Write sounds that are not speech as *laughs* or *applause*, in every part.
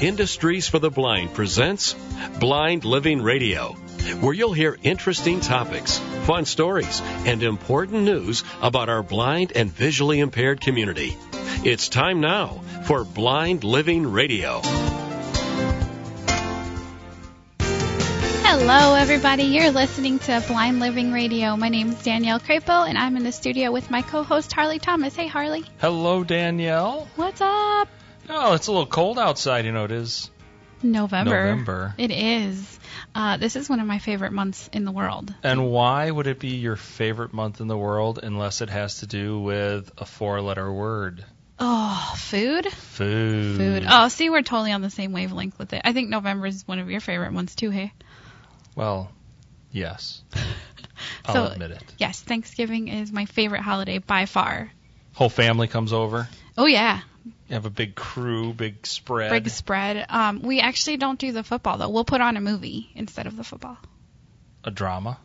Industries for the Blind presents Blind Living Radio, where you'll hear interesting topics, fun stories, and important news about our blind and visually impaired community. It's time now for Blind Living Radio. Hello, everybody. You're listening to Blind Living Radio. My name is Danielle Crapo, and I'm in the studio with my co host, Harley Thomas. Hey, Harley. Hello, Danielle. What's up? Oh, it's a little cold outside. You know, it is November. November. It is. Uh, this is one of my favorite months in the world. And why would it be your favorite month in the world unless it has to do with a four letter word? Oh, food? Food. Food. Oh, see, we're totally on the same wavelength with it. I think November is one of your favorite months, too, hey? Well, yes. *laughs* I'll So- admit it. Yes, Thanksgiving is my favorite holiday by far. Whole family comes over. Oh, yeah. You have a big crew, big spread. Big spread. Um, we actually don't do the football, though. We'll put on a movie instead of the football. a drama.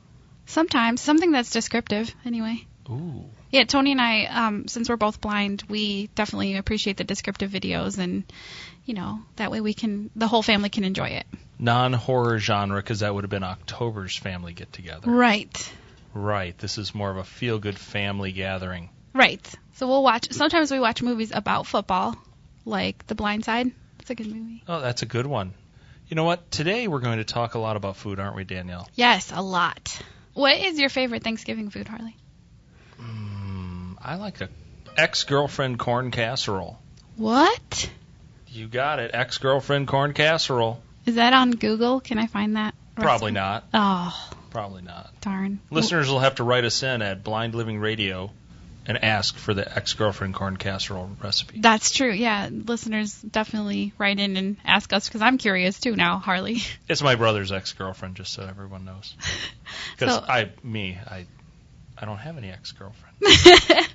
Sometimes. Something that's descriptive, anyway. Ooh. Yeah, Tony and I, um, since we're both blind, we definitely appreciate the descriptive videos, and you know that way we can, the whole family can enjoy it. Non horror genre, because that would have been October's family get together. Right, Right. This is more of a feel good family gathering. right. So we'll watch. Sometimes we watch movies about football, like The Blind Side. It's a good movie. Oh, that's a good one. You know what? Today we're going to talk a lot about food, aren't we, Danielle? Yes, a lot. What is your favorite Thanksgiving food, Harley? Mm, I like a ex-girlfriend corn casserole. What You got it, ex-girlfriend corn casserole. is that on Google? Can I find that? Probably recipe? not. Oh, Probably not. darn. Listeners will have to write us in at Blind Living Radio and ask for the ex-girlfriend corn casserole recipe. That's true. Yeah, listeners definitely write in and ask us because I'm curious too now, Harley. *laughs* It's my brother's ex-girlfriend, just so everyone knows. *laughs* Because So- I, me, I, I don't have any ex-girlfriend. *laughs*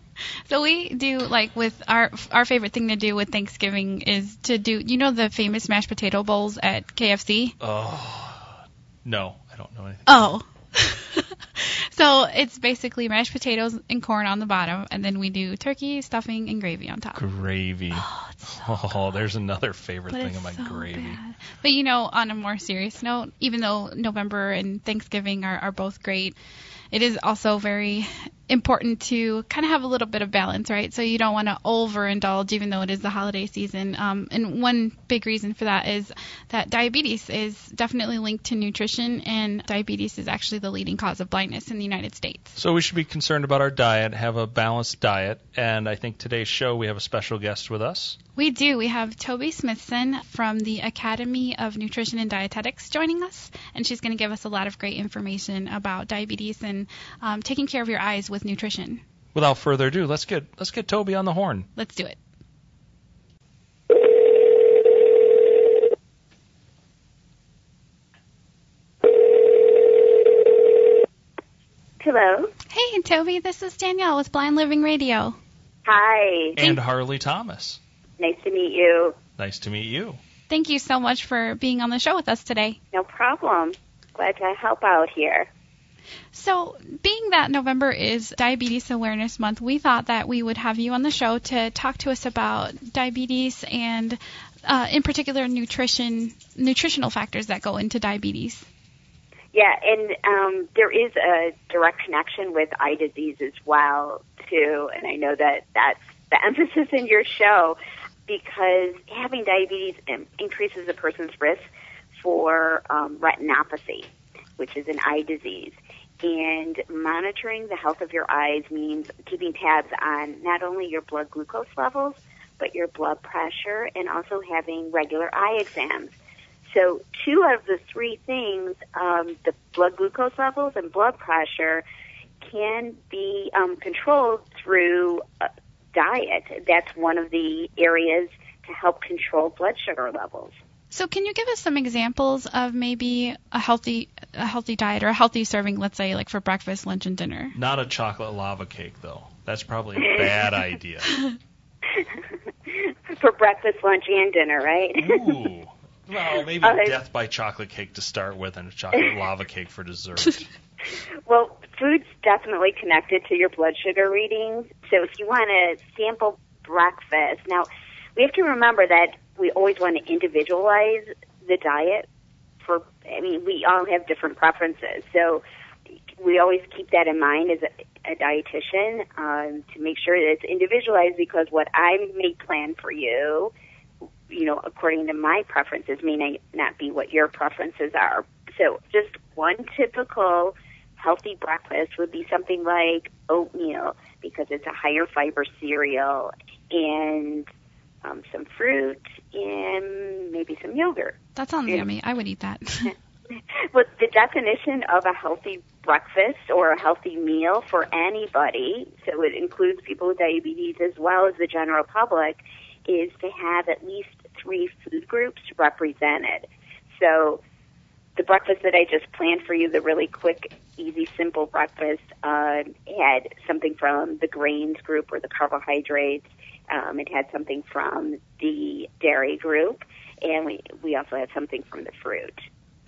so we do like with our our favorite thing to do with Thanksgiving is to do you know the famous mashed potato bowls at KFC? Oh, no, I don't know anything. Oh. So it's basically mashed potatoes and corn on the bottom and then we do turkey, stuffing and gravy on top. Gravy. Oh, so *laughs* Oh, there's another favorite But thing of my so gravy. bad. But you know, on a more serious note, even though November and Thanksgiving are, are both great, it is also very important to kind of have a little bit of balance, right? So you don't want to overindulge, even though it is the holiday season. Um, and one big reason for that is that diabetes is definitely linked to nutrition, and diabetes is actually the leading cause of blindness in the United States. So we should be concerned about our diet, have a balanced diet, and I think today's show we have a special guest with us. We do. We have Toby Smithson from the Academy of Nutrition and Dietetics joining us, and she's going to give us a lot of great information about diabetes and um, taking care of your eyes with nutrition. Without further ado, let's get let's get Toby on the horn. Let's do it. Hello. Hey, Toby, this is Danielle with Blind Living Radio. Hi. And Harley Thomas. Nice to meet you. Nice to meet you. Thank you so much for being on the show with us today. No problem. Glad to help out here. So, being that November is Diabetes Awareness Month, we thought that we would have you on the show to talk to us about diabetes and, uh, in particular, nutrition, nutritional factors that go into diabetes. Yeah, and um, there is a direct connection with eye disease as well, too. And I know that that's the *laughs* emphasis in your show because having diabetes increases a person's risk for um, retinopathy, which is an eye disease. And monitoring the health of your eyes means keeping tabs on not only your blood glucose levels, but your blood pressure and also having regular eye exams. So two of the three things, um, the blood glucose levels and blood pressure, can be um, controlled through diet. That's one of the areas to help control blood sugar levels. So, can you give us some examples of maybe a healthy, a healthy diet or a healthy serving, let's say, like for breakfast, lunch, and dinner? Not a chocolate lava cake though. That's probably a *laughs* bad idea. *laughs* For breakfast, lunch, and dinner, right? Ooh. Well, *laughs* maybe Uh, death by chocolate cake to start with and a chocolate lava cake for dessert. Well, food's definitely connected to your blood sugar readings. So if you want to sample breakfast, now we have to remember that we always want to individualize the diet for, I mean, we all have different preferences. So we always keep that in mind as a, a dietitian um, to make sure that it's individualized because what I may plan for you, you know, according to my preferences, may not be what your preferences are. So just one typical healthy breakfast would be something like oatmeal because it's a higher fiber cereal and um, some fruit and maybe some yogurt. That sounds yummy. I would eat that. *laughs* *laughs* but the definition of a healthy breakfast or a healthy meal for anybody, so it includes people with diabetes as well as the general public, is to have at least three food groups represented. So the breakfast that I just planned for you, the really quick, easy, simple breakfast, uh, had something from the grains group or the carbohydrates. Um, it had something from the dairy group, and we we also had something from the fruit.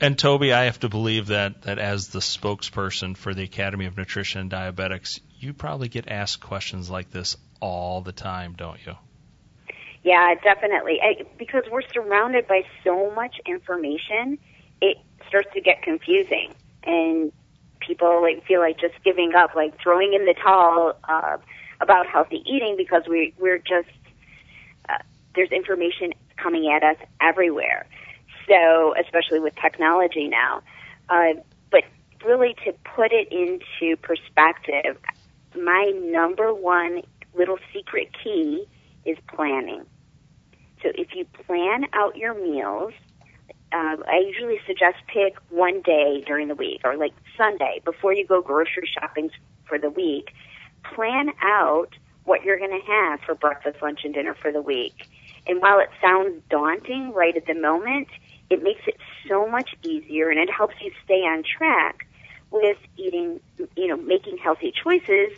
And Toby, I have to believe that that as the spokesperson for the Academy of Nutrition and Diabetics, you probably get asked questions like this all the time, don't you? Yeah, definitely. I, because we're surrounded by so much information, it starts to get confusing, and people like feel like just giving up, like throwing in the towel uh, about healthy eating because we we're just uh, there's information coming at us everywhere. So, especially with technology now. Uh, but really, to put it into perspective, my number one little secret key is planning. So, if you plan out your meals, uh, I usually suggest pick one day during the week, or like Sunday, before you go grocery shopping for the week. Plan out what you're going to have for breakfast, lunch, and dinner for the week. And while it sounds daunting right at the moment, it makes it so much easier and it helps you stay on track with eating, you know, making healthy choices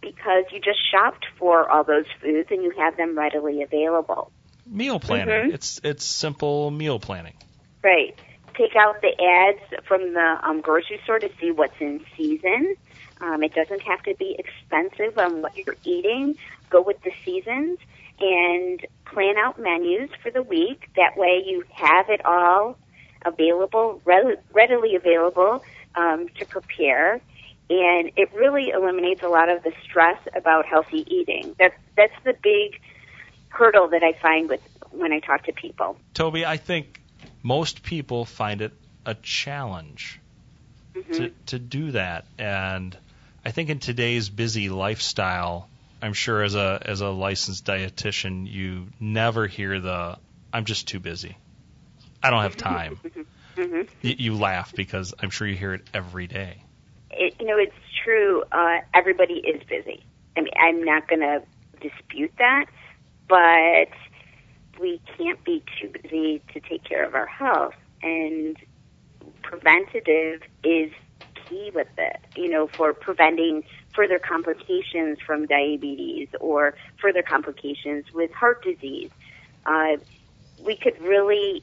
because you just shopped for all those foods and you have them readily available. Meal planning. Mm-hmm. It's it's simple meal planning. Right. Take out the ads from the um, grocery store to see what's in season. Um, it doesn't have to be expensive on what you're eating. Go with the seasons and plan out menus for the week. That way you have it all available, readily available um, to prepare. And it really eliminates a lot of the stress about healthy eating. That's that's the big hurdle that I find with when I talk to people. Toby, I think most people find it a challenge mm-hmm. to to do that, and I think in today's busy lifestyle, I'm sure as a as a licensed dietitian, you never hear the "I'm just too busy." I don't have time. *laughs* mm-hmm. you, you laugh because I'm sure you hear it every day. It, you know, it's true. Uh, everybody is busy. I mean, I'm not going to dispute that, but we can't be too busy to take care of our health. And preventative is with it. You know, for preventing further complications from diabetes or further complications with heart disease. Uh, we could really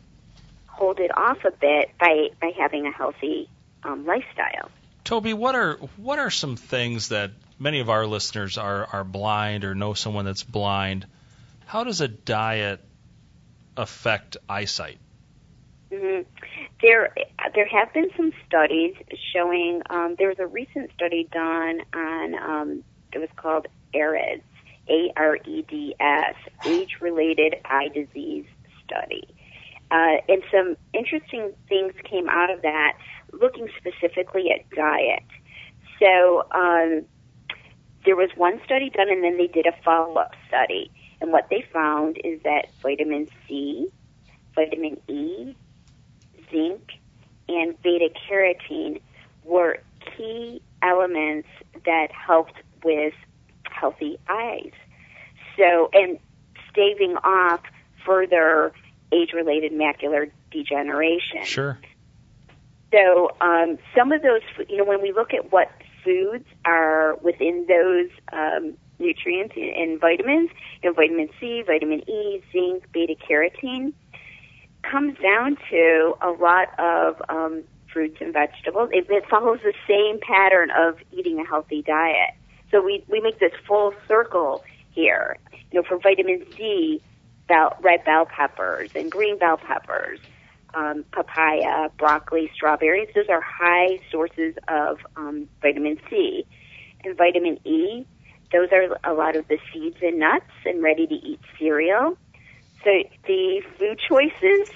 hold it off a bit by, by having a healthy um, lifestyle. Toby, what are what are some things that many of our listeners are are blind or know someone that's blind? How does a diet affect eyesight? Mm-hmm. There, there have been some studies showing. Um, there was a recent study done on. Um, it was called AREDS, A R E D S, age-related eye disease study, uh, and some interesting things came out of that, looking specifically at diet. So um, there was one study done, and then they did a follow-up study, and what they found is that vitamin C, vitamin E, zinc, and beta carotene were key elements that helped with healthy eyes. So, and staving off further age related macular degeneration. Sure. So, um, some of those, you know, when we look at what foods are within those um, nutrients and vitamins, you know, vitamin C, vitamin E, zinc, beta carotene, comes down to a lot of um, fruits and vegetables. It, it follows the same pattern of eating a healthy diet. So we, we make this full circle here. You know, for vitamin C, bell, red bell peppers and green bell peppers, um, papaya, broccoli, strawberries. Those are high sources of um, vitamin C. And vitamin E, those are a lot of the seeds and nuts and ready to eat cereal. So the food choices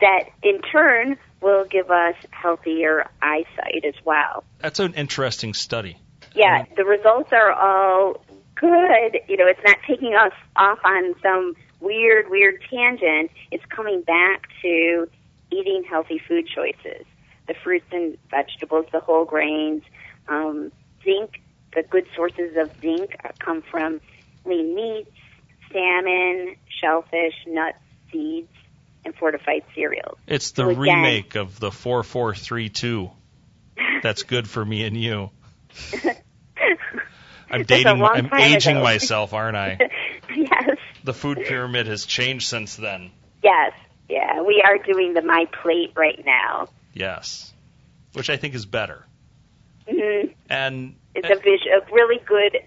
that in turn will give us healthier eyesight as well. That's an interesting study. Yeah, the results are all good. You know, it's not taking us off on some weird, weird tangent. It's coming back to eating healthy food choices. The fruits and vegetables, the whole grains, um, zinc, the good sources of zinc come from lean meats, salmon, shellfish, nuts, seeds, and fortified cereals. It's the So again- remake of the 4432. That's good for me and you. *laughs* I'm dating. I'm aging ago. myself, aren't I? *laughs* yes, The food pyramid has changed since then. yes, yeah. We are doing the My Plate right now. Yes, which I think is better. hmm And It's a, vis- a really good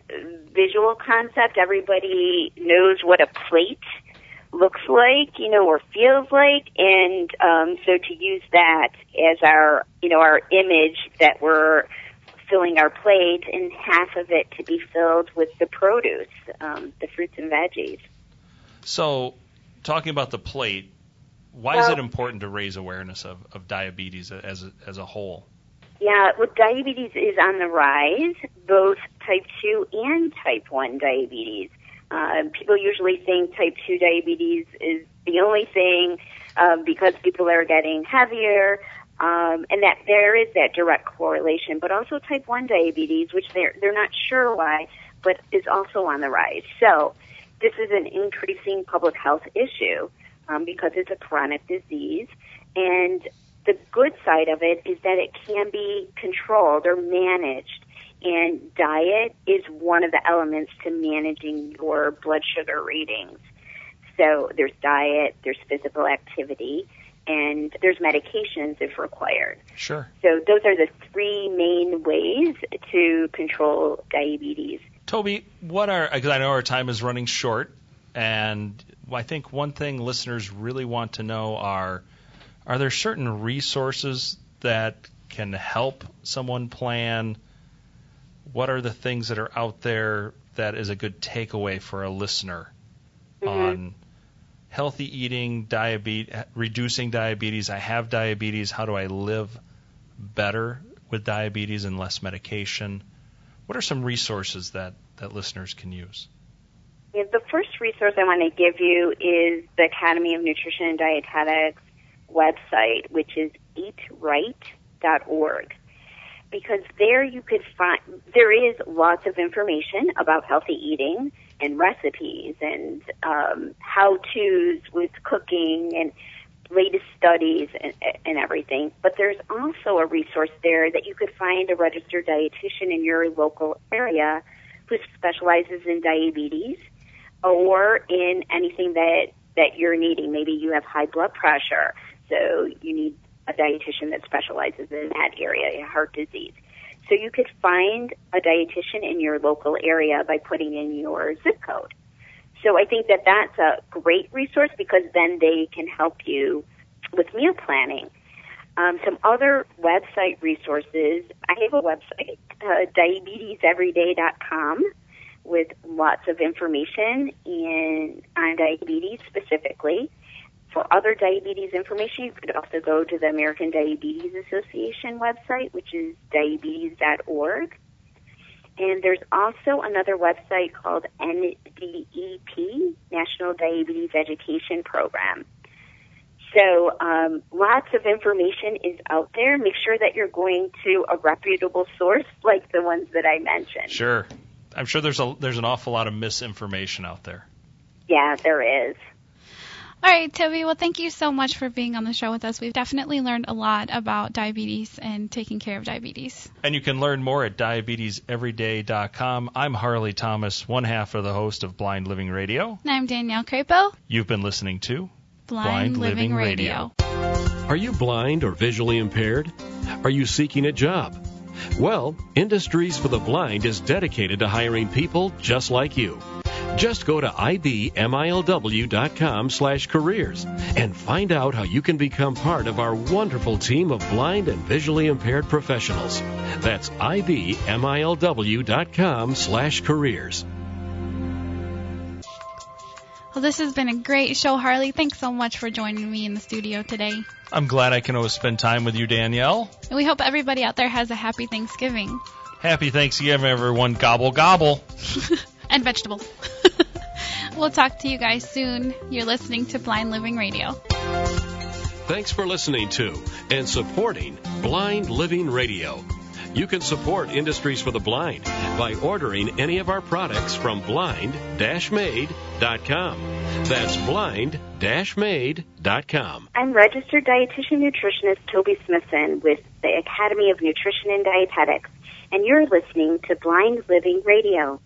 visual concept. Everybody knows what a plate looks like, you know, or feels like, and um, so to use that as our, you know, our image that we're filling our plate, and half of it to be filled with the produce, um, the fruits and veggies. so, talking about the plate, why is it important to raise awareness of, of diabetes as a, as a whole? Yeah, well, diabetes is on the rise, both type 2 and type 1 diabetes. Uh, people usually think type 2 diabetes is the only thing um, because people are getting heavier, um, and that there is that direct correlation. But also type 1 diabetes, which they're, they're not sure why, but is also on the rise. So this is an increasing public health issue um, because it's a chronic disease. And the good side of it is that it can be controlled or managed. And diet is one of the elements to managing your blood sugar readings. So there's diet, there's physical activity, and there's medications if required. Sure. So those are the three main ways to control diabetes. Toby, what are because I know our time is running short, and I think one thing listeners really want to know are are there certain resources that can help someone plan? What are the things that are out there that is a good takeaway for a listener mm-hmm. on healthy eating, diabetes, reducing diabetes? I have diabetes. How do I live better with diabetes and less medication? What are some resources that, that listeners can use? Yeah, the first resource I want to give you is the Academy of Nutrition and Dietetics website, which is eatright.org. Because there you could find, there is lots of information about healthy eating and recipes and um, how-tos with cooking and latest studies and, and everything. But there's also a resource there that you could find a registered dietitian in your local area who specializes in diabetes or in anything that that you're needing. Maybe you have high blood pressure, so you need a dietitian that specializes in that area, in heart disease. So you could find a dietitian in your local area by putting in your zip code. So I think that that's a great resource because then they can help you with meal planning. Um, some other website resources. I have a website, uh, diabeteseveryday.com, with lots of information in on diabetes specifically. For other diabetes information, you could also go to the American Diabetes Association website, which is diabetes.org. And there's also another website called NDEP, National Diabetes Education Program. So um, lots of information is out there. Make sure that you're going to a reputable source like the ones that I mentioned. Sure. I'm sure there's a there's an awful lot of misinformation out there. Yeah, there is. All right, Toby. Well, thank you so much for being on the show with us. We've definitely learned a lot about diabetes and taking care of diabetes. And you can learn more at diabeteseveryday.com. I'm Harley Thomas, one half of the host of Blind Living Radio. And I'm Danielle Crapo, You've been listening to Blind, Blind Living, Living Radio. Radio. Are you blind or visually impaired? Are you seeking a job? Well, Industries for the Blind is dedicated to hiring people just like you. Just go to ibmilw.com slash careers and find out how you can become part of our wonderful team of blind and visually impaired professionals. That's ibmilw.com slash careers. Well, this has been a great show, Harley. Thanks so much for joining me in the studio today. I'm glad I can always spend time with you, Danielle. And we hope everybody out there has a happy Thanksgiving. Happy Thanksgiving, everyone. Gobble, gobble. *laughs* and vegetables. *laughs* we'll talk to you guys soon. You're listening to Blind Living Radio. Thanks for listening to and supporting Blind Living Radio. You can support Industries for the Blind by ordering any of our products from blind-made.com. That's blind-made.com. I'm registered dietitian nutritionist Toby Smithson with the Academy of Nutrition and Dietetics, and you're listening to Blind Living Radio.